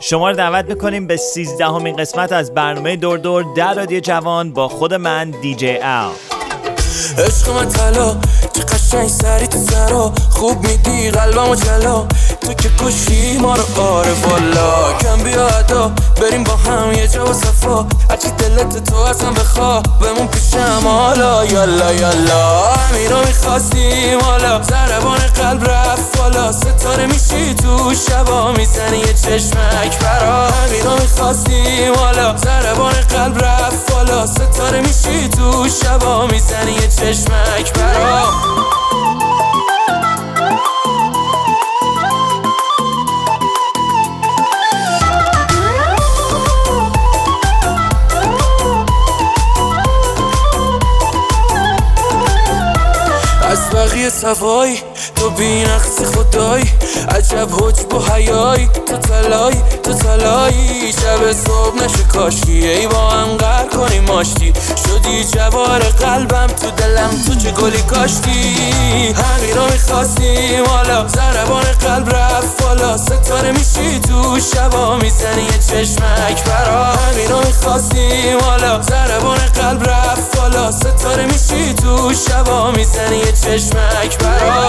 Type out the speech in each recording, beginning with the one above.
شما رو دعوت می‌کنیم به سیزدهمین قسمت از برنامه دور دور در رادیو جوان با خود من دیجی ال. عشق من طلا چه قشنگ سری تو سرا. خوب میدی قلبمو جلا. تو که کشی ما رو آره والا. کم بیا ادا بریم با هم یه جا و صفا. هرچی دلت تو ازم بخوا بمون پیشم حالا. یالا یالا. همین رو می‌خواستیم حالا. زربان قلب رفت بالا. ستاره میشی تو شبا. می‌زنی یه چشمک برا همین رو می‌خواستیم حالا. زربان قلب رفت بالا. ستاره میشی تو شبا. می‌زنی یه چشمک برا بقیه سوای تو بی نقص خدای. عجب حجب و حیای تو تلای تو تلایی شب صبح نشه کاشی ای با هم قر کنی ماشتی شدی جوار قلبم تو دلم. تو چه گلی کاشتی؟ همین رو می‌خواستیم حالا زربان قلب رفت بالا. ستاره میشی تو شبا. می‌زنی یه چشمک برا همین رو می‌خواستیم حالا زربان قلب رفت بالا. ستاره میشی تو شبا. می‌زنی یه چشمک برا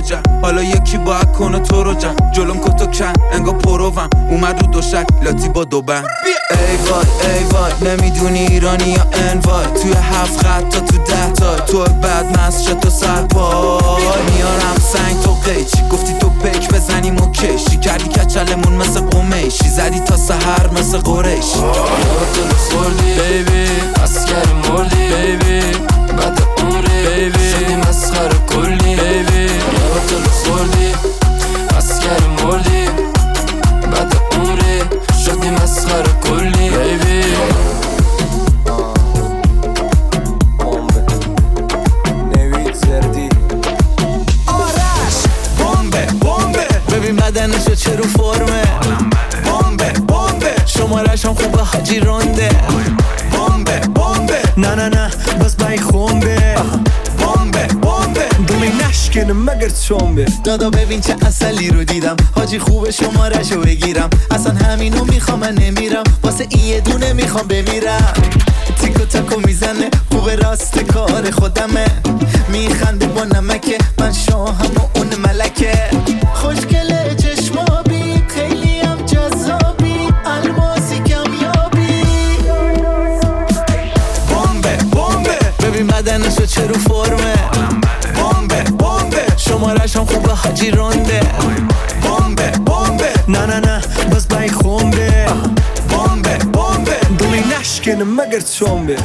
جم حالا یکی باید کنه تو رو جم جلوم کتو کن انگا پروم اومد رو دوشک لاتی با دو بند. ای وای ای وای نمی‌دونی ایرانی یا انوای. توی هفت خط تا تو ده تای تو بد مست شد تو سر پای. میارم سنگ تو قیچی گفتی تو پیک بزنیم و کشی کردی کچلمون مثل قمیشی زدی تا سهر مثل خوردی بیبی اسکر مردی. بیبی بعد عمری بیبی شدی مسخره کلی. بیبی یه بطل خوردی اسکر چومبه دادا ببین چه اصلی رو دیدم. حاجی خوب شمارش رو بگیرم. اصلا همینو می‌خوام من نمیرم. واسه این یه دونه می‌خوام بمیرم. تیکو تاکو می‌زنه خوب راست کار خودمه. میخنده با نمکه من شاهم و اون ملکه. حاجی رونده بمبه بمبه. نه نه نه بس بای خونده. بمبه بمبه. دومی نشکنه مگر چومبه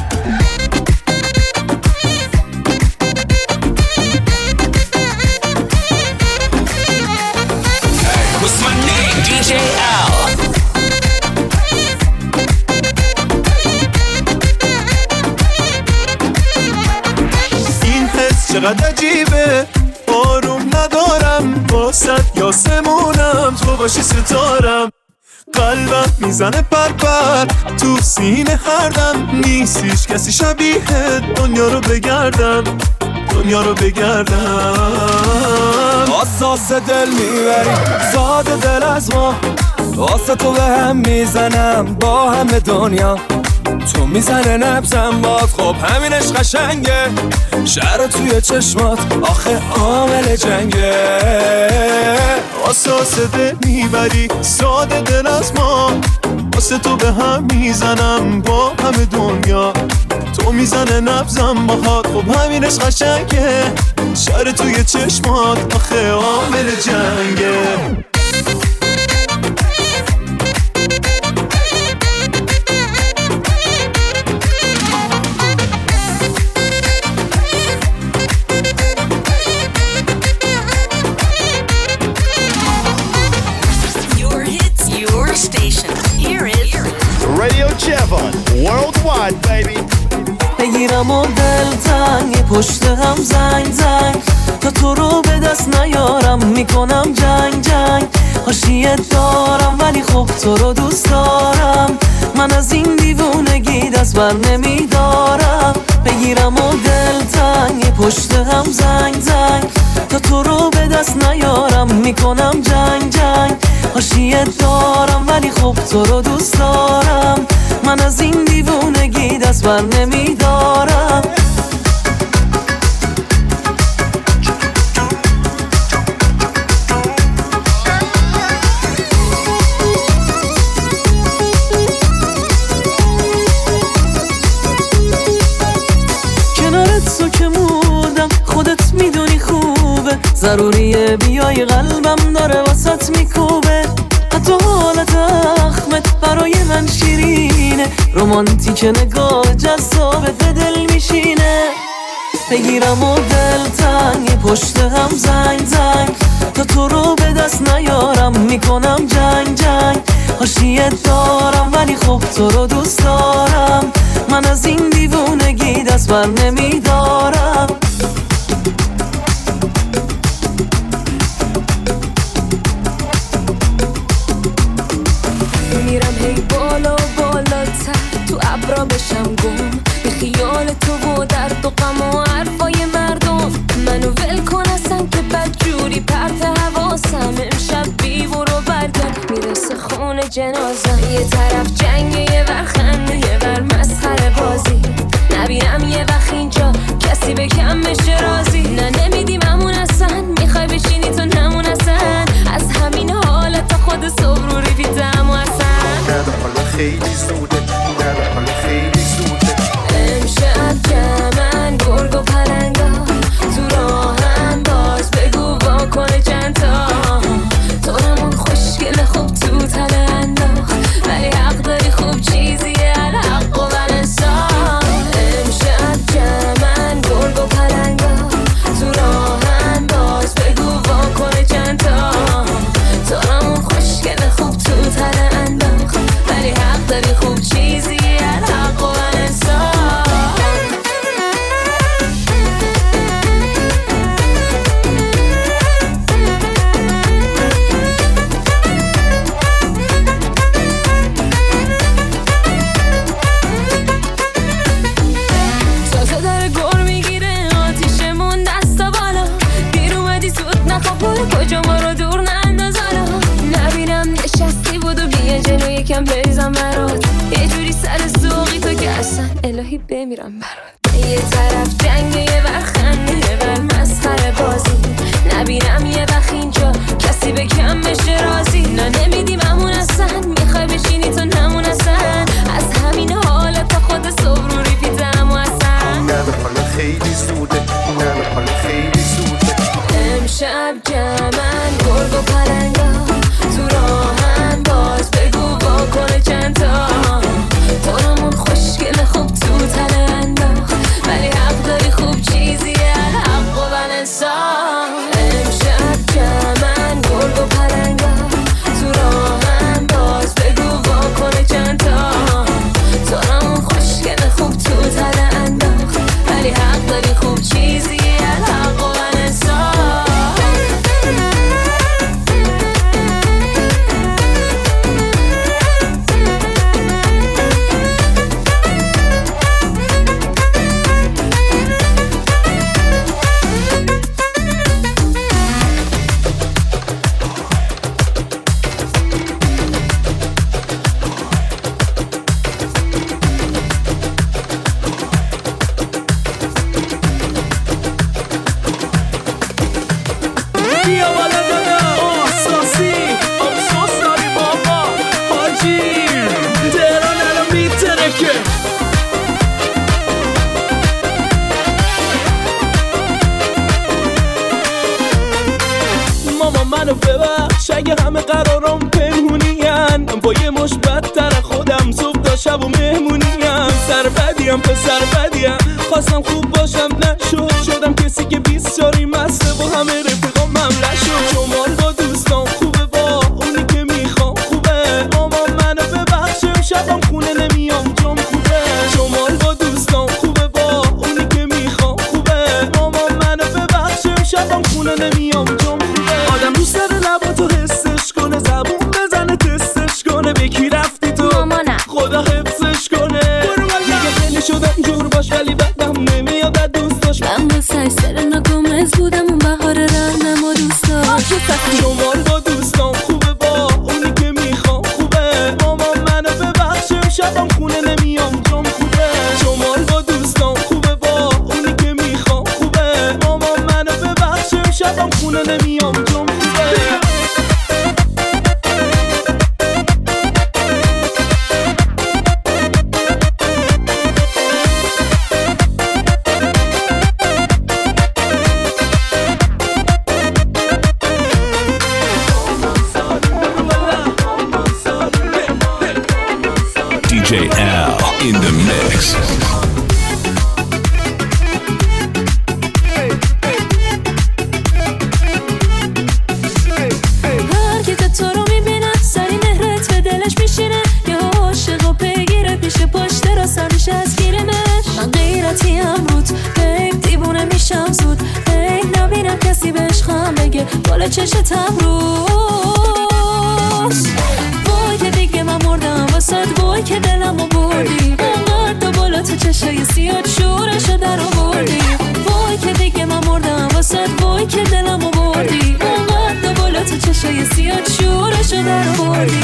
What's چقدر عجیبه. واسد یاسمونم. تو باشی ستارم. قلبم می‌زنه پر پر تو سینه هر دم نیستیش کسی شبیه دنیا رو بگردم. دنیا رو بگردم. آساس دل می‌بری. زاد دل از ما. واسه تو به هم می‌زنم. با همه دنیا. تو می‌زنه نبزم باد خب همینش قشنگه. شهر توی چشمات آخه عامل جنگه. آساس ده می‌بری ساده دل از ما. واسه تو به هم می‌زنم با همه دنیا. تو می‌زنه نبزم باهات خب همینش قشنگه. شهر توی چشمات آخه عامل جنگه. right baby. بگیرم و دلتنگ پشت هم زنگ زنگ تا تو رو به دست نیارم می‌کنم جنگ جنگ حاشیه دارم ولی خب تو رو دوست دارم من از این دیوونگی دست بر نمیدارم بگیرم و دلتنگ پشت هم زنگ زنگ تا تو رو به دست نیارم می‌کنم جنگ جنگ حاشیه دارم ولی خب تو رو دوست دارم. من از این دیوونگی دست بر نمیدارم. ضروریه بیای قلبم داره وسط میکوب زخمت برای من شیرینه. رومانتیک نگاه جذاب به دل میشینه. بگیرم و دل تنگی پشت هم زنگ زنگ. تا تو رو به دست نیارم می‌کنم جنگ جنگ. حاشیه دارم ولی خوب تو رو دوست دارم. من از این دیوونگی دست بر نمیدارم. شب و مهمونیم. سر بدیم پسر بدیم. خواستم خوب باشم نشد. شدم کسی که بیست شاری مسته با همه رفیقام ممله شد شمال با دوستان خوبه با اونی که می‌خوام خوبه. ماما منو ببخش شبم خونه نمیام جام خوبه. شمال با دوستان خوبه با اونی که می‌خوام خوبه. ماما منو ببخش شبم خونه نمیام بگه بالا چشتم روز. وای که دیگه من مردم واسد وای که دلم رو بردی. انقدر تو بالا تو چشای سیاد شورشو در آوردی. وای که دیگه من مردم واسد وای که دلم رو بردی. انقدر تو بالا تو چشای سیاد شورشو در آوردی.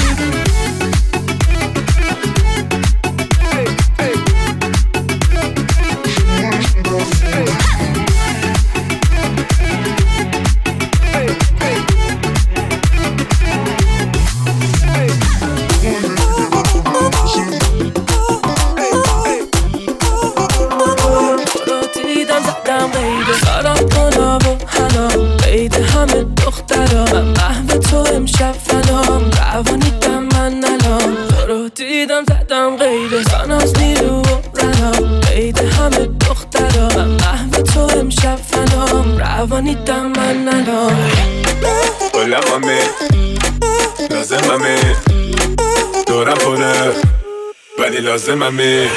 ولی لازممی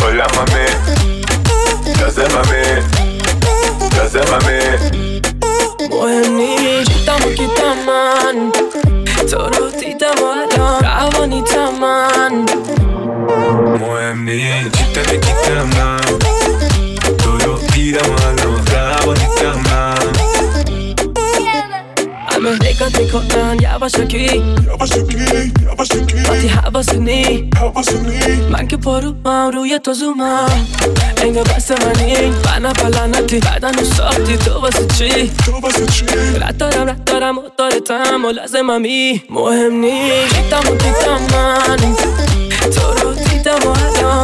Hola mami, لازممی لازممی مهم نیست جیتم و گیتم من تو رو دیدم و الان روانیتم من مهم نیست جیتم گیتم نگات می‌کنن یواشکی وقتی حواسنی من که پارو هم روی تو زومم انگار بس منی من پلنتی بدن رو ساختی تو واسه چی رد دارم رد دارم و دارتم و لازممی مهم نیست دیدم و دیدم من تو رو دیدم و مهم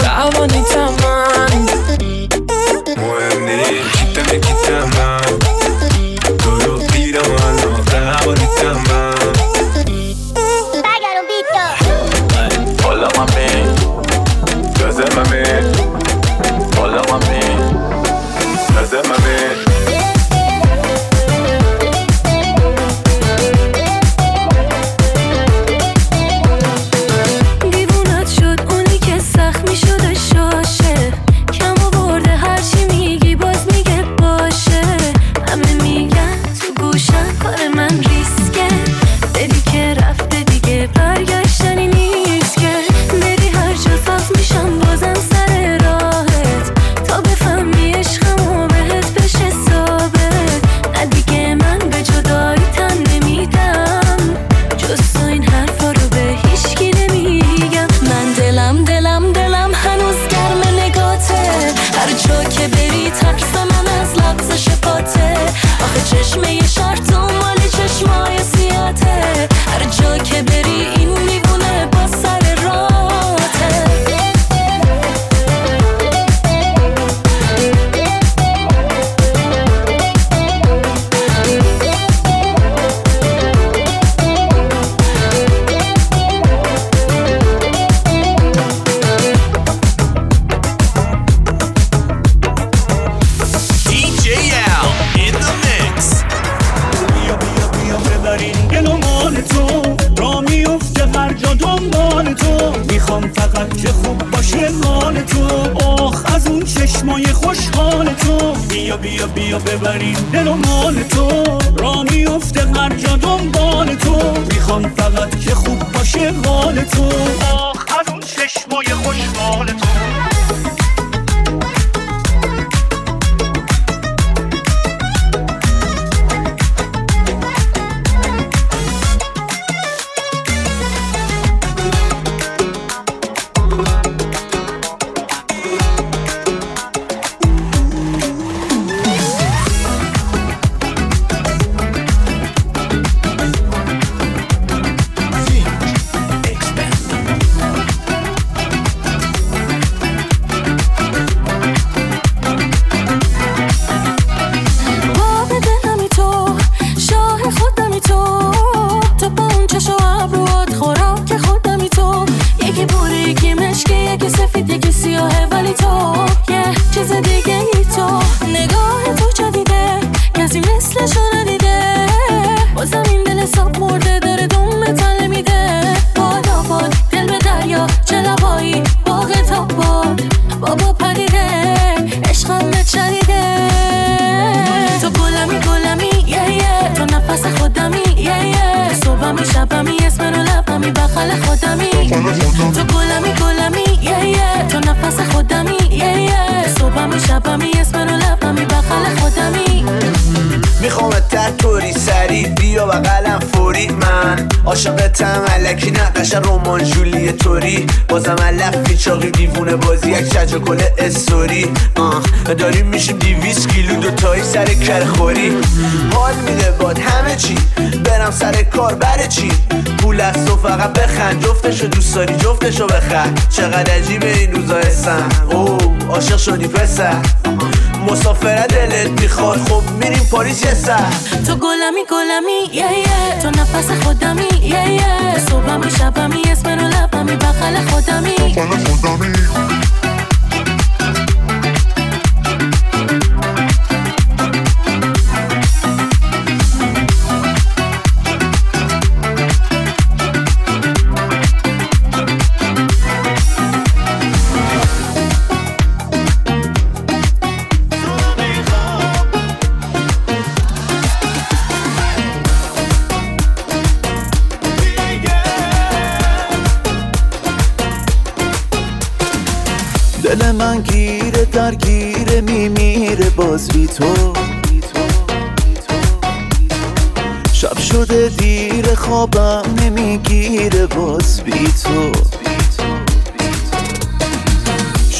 فکر مال تو. آخ از اون چشمای خوشحال تو. بیا بیا بیا ببریم دل و مال تو. را میفته هر جا دنبال تو. می‌خوام فقط که خوب باشه حال تو. آخ از اون چشمای خوشحال تو. چج و کل استوری. آه داریم میشیم دیویس کیلو دوتایی سر کر خوری. حال میده باد همه چی. برم سر کار بره چی؟ پول از تو فقط بخند جفتشو دوست داری جفتشو بخند چقدر عجیبه این روزا اسم او عاشق شدی پسر. مسافره دلت می‌خواد. خب میریم پاریس یه سر. تو گلمی گلمی یه یه. تو نفس خودمی یه یه. صبحمی شبمی اسم رو لبمی بخل خودمی. دل دیر خوابم نمی‌گیره باز بی تو.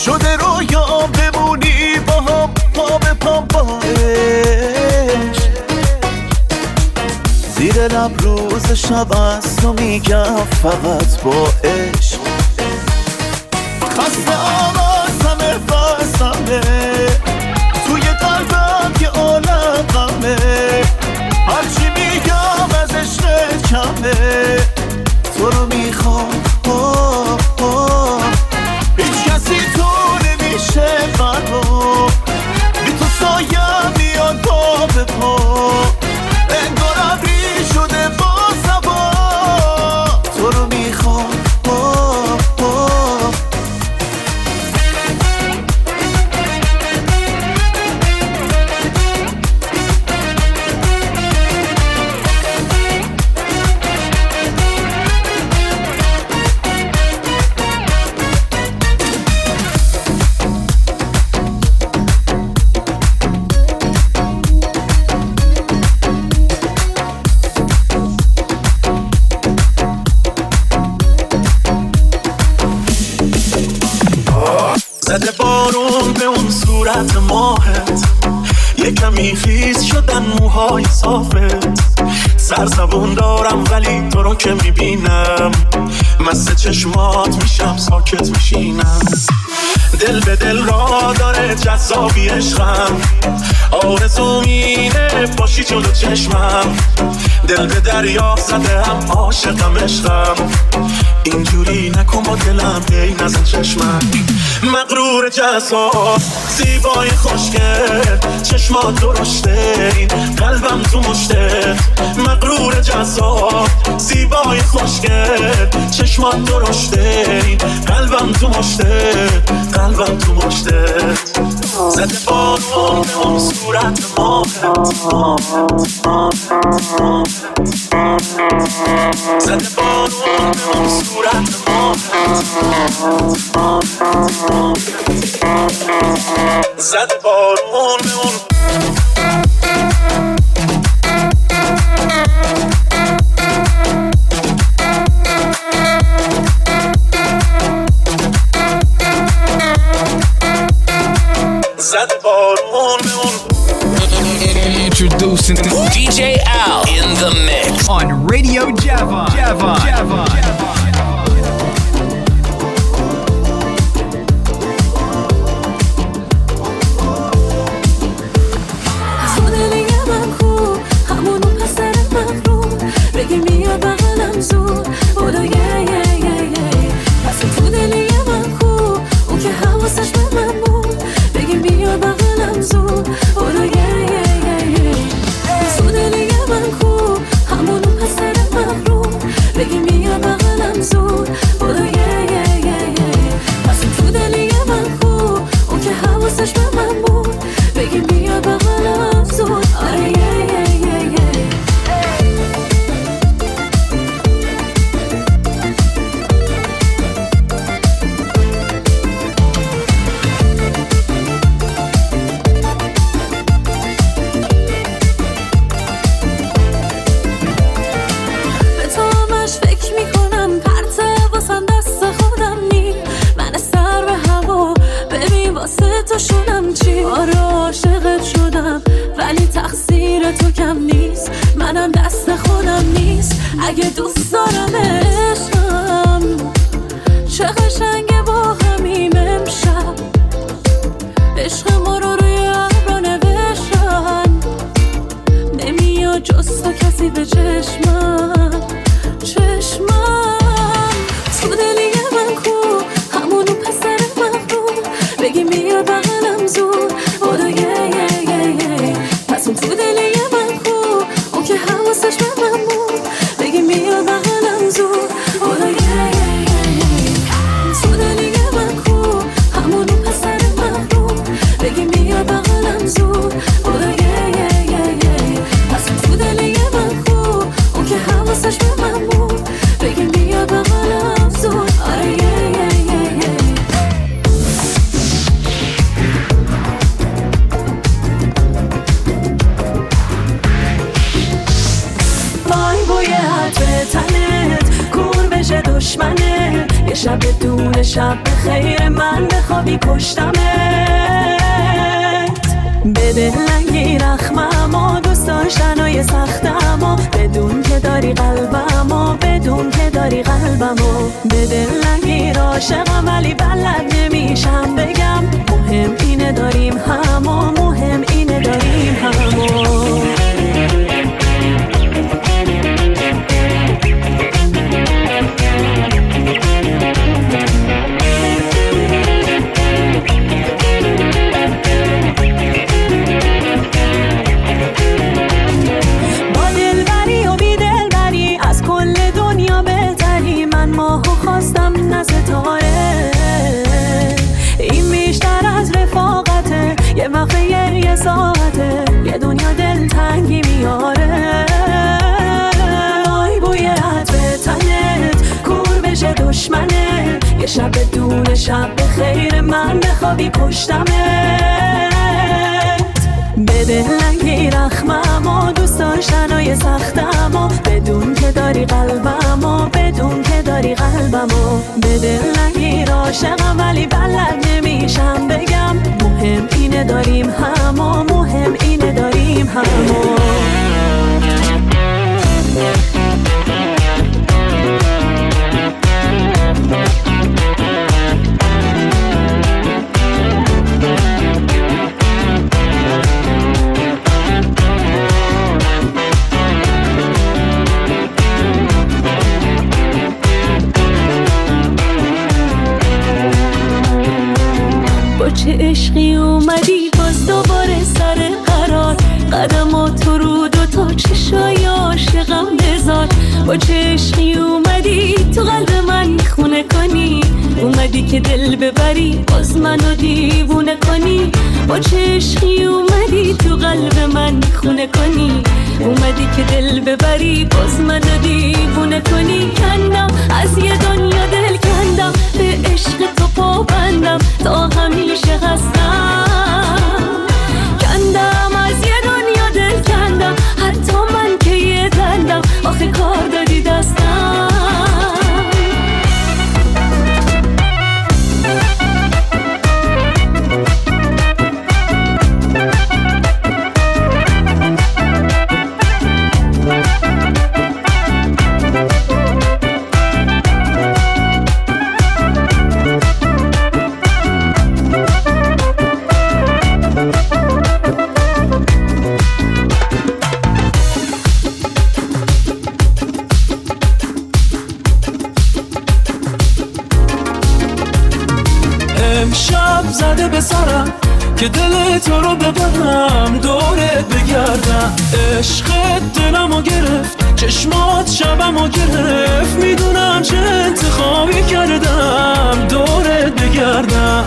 شده رویا بمونی با هم پا به پا با عشق. زیر لب روز شب از تو میگم فقط با عشق. خسته آوازم بازمه توی قلبم یه عالم غمه عشق کمه تو رو می‌خوام. که می‌بینم. مست چشمات میشم ساکت میشینم. جذابی عشقم. آرزو مینه باشی جلو چشمم. دل به دریا زده هم عاشقم عشقم. اینجوری نکن با دلم هی نزن چشمم. مغرور جذاب زیبای خوشگل چشمات درشته این قلبم تو مشته. مغرور جذاب زیبای خوشگل چشمات درشته این قلبم تو مشته. قلبم تو مشته. زده بارون به اون صورت ماهت زده بارون به اون صورت ماهت زده بارون introducing DJ Al in the mix on Radio Java. Java. Java. Java. تو شدم چی؟ آره عاشقت شدم ولی تقصیر تو کم نیست. منم دست خودم نیست. اگه دوست دارم عشقم چه قشنگه با همیم امشب. عشق ما رو روی ابرا نوشتن. نمیاد جز تو کسی به چشمم. چشمم Jésus پشتمت بده لنگی رخمم و دوست داشتنای سختم و بدون که داری قلبم و بدون که داری قلبم و بده لنگی راشقم ولی بلد نمیشم بگم. مهم اینه داریم هم و مهم اینه داریم با شب دون شب به خیر من بخوابی پشتمت. بده لنگی رخمم و دوست داشتنای سختم و بدون که داری قلبم و بدون که داری قلبم و بده لنگی راشقم ولی بلد نمیشم بگم. مهم اینه داریم هم و مهم اینه داریم هم با چه عشقی اومدی باز دوباره سر قرار. قدم تو رو دو تا چشای عاشقم بذار. با چه عشقی اومدی تو قلب من خونه کنی؟ اومدی که دل ببری باز منو دیوونه کنی؟ با با چشقی اومدی تو قلب من خونه کنی؟ اومدی که دل ببری باز منو دیوونه کنی؟ کندم از یه دنیا دل کندم. به عشق تو پابندم تا همیشه هستم. تو رو ببرم دورت بگردم. عشقت دلمو گرفت چشمات شبمو گرفت. می‌دونم چه انتخابی کردم دورت بگردم.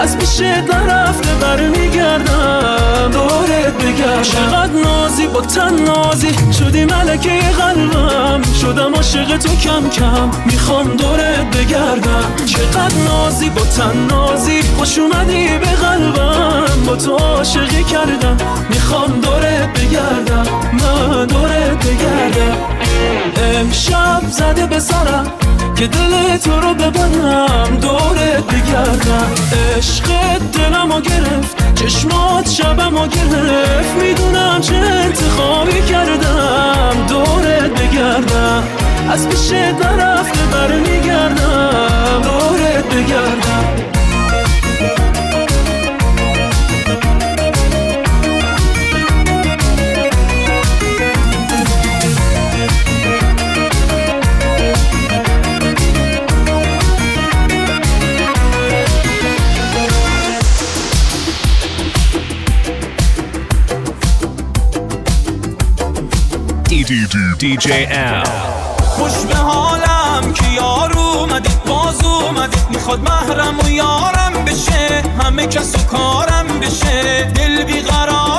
از پیشت نرفته برمیگردم دورت بگردم چقدر نازی با تن نازی. شدی ملکه قلبم. شدم عاشق تو کم کم. می‌خوام دورت بگردم. چقدر نازی با تن نازی. خوش اومدی به قلبم. با تو عاشقی کردم. می‌خوام دورت بگردم. من دورت بگردم. امشب زده به سرم. که دل تو رو ببرم دورت بگردم عشقت دلمو گرفت چشمات شبمو گرفت. می‌دونم چه انتخابی کردم. دورت بگردم. از پیشت نرفته برمیگردم. دورت بگردم. DJ Al. خوش به حالم که یار اومدی باز اومدی می‌خواد محرم و یارم بشه همه کس و کارم بشه دل بیقرارم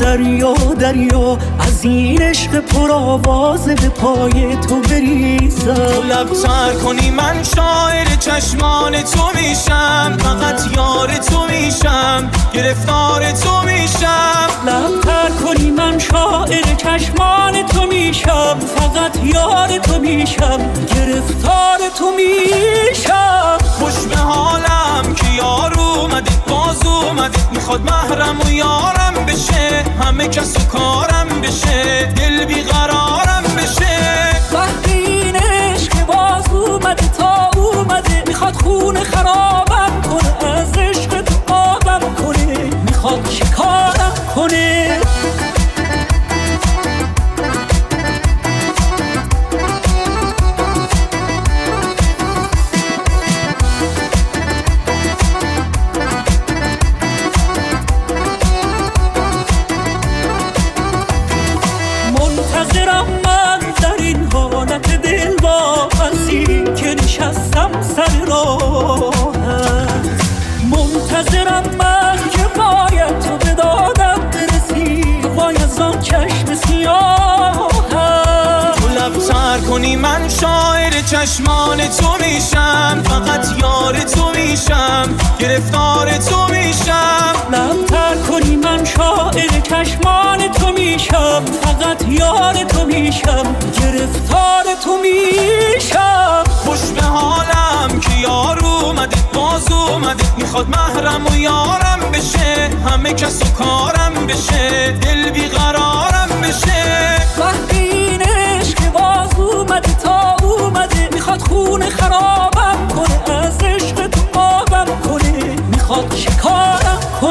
دریا دریا از این عشق پر آوازه به پای تو تو بریزم لبتر کنی من شاعر چشمان تو میشم. فقط یار تو میشم گرفتار تو میشم. لبتر کنی من شاعر چشمان تو میشم. فقط یار تو میشم گرفتار تو میشم. خوش به حالم که یار اومدی باز اومدی می‌خواد محرم و همه کس و کارم بشه دل بیقرارم بشه. وقتی این عشق باز اومده تا اومده می‌خواد خونه خرابم شاعر چشمان تو میشم فقط یار تو میشم گرفتار تو میشم. لبتر کنی من شاعر چشمان تو میشم فقط یار تو میشم گرفتار تو میشم. خوش به حالم که یار اومده باز اومده می‌خواد محرم و یارم بشه همه کس و کارم بشه دل بیقرارم بشه. وقتی اومده تا اومده می‌خواد خونه خرابم کنه. از عشق تو آبم کنه می‌خواد شکارم کنه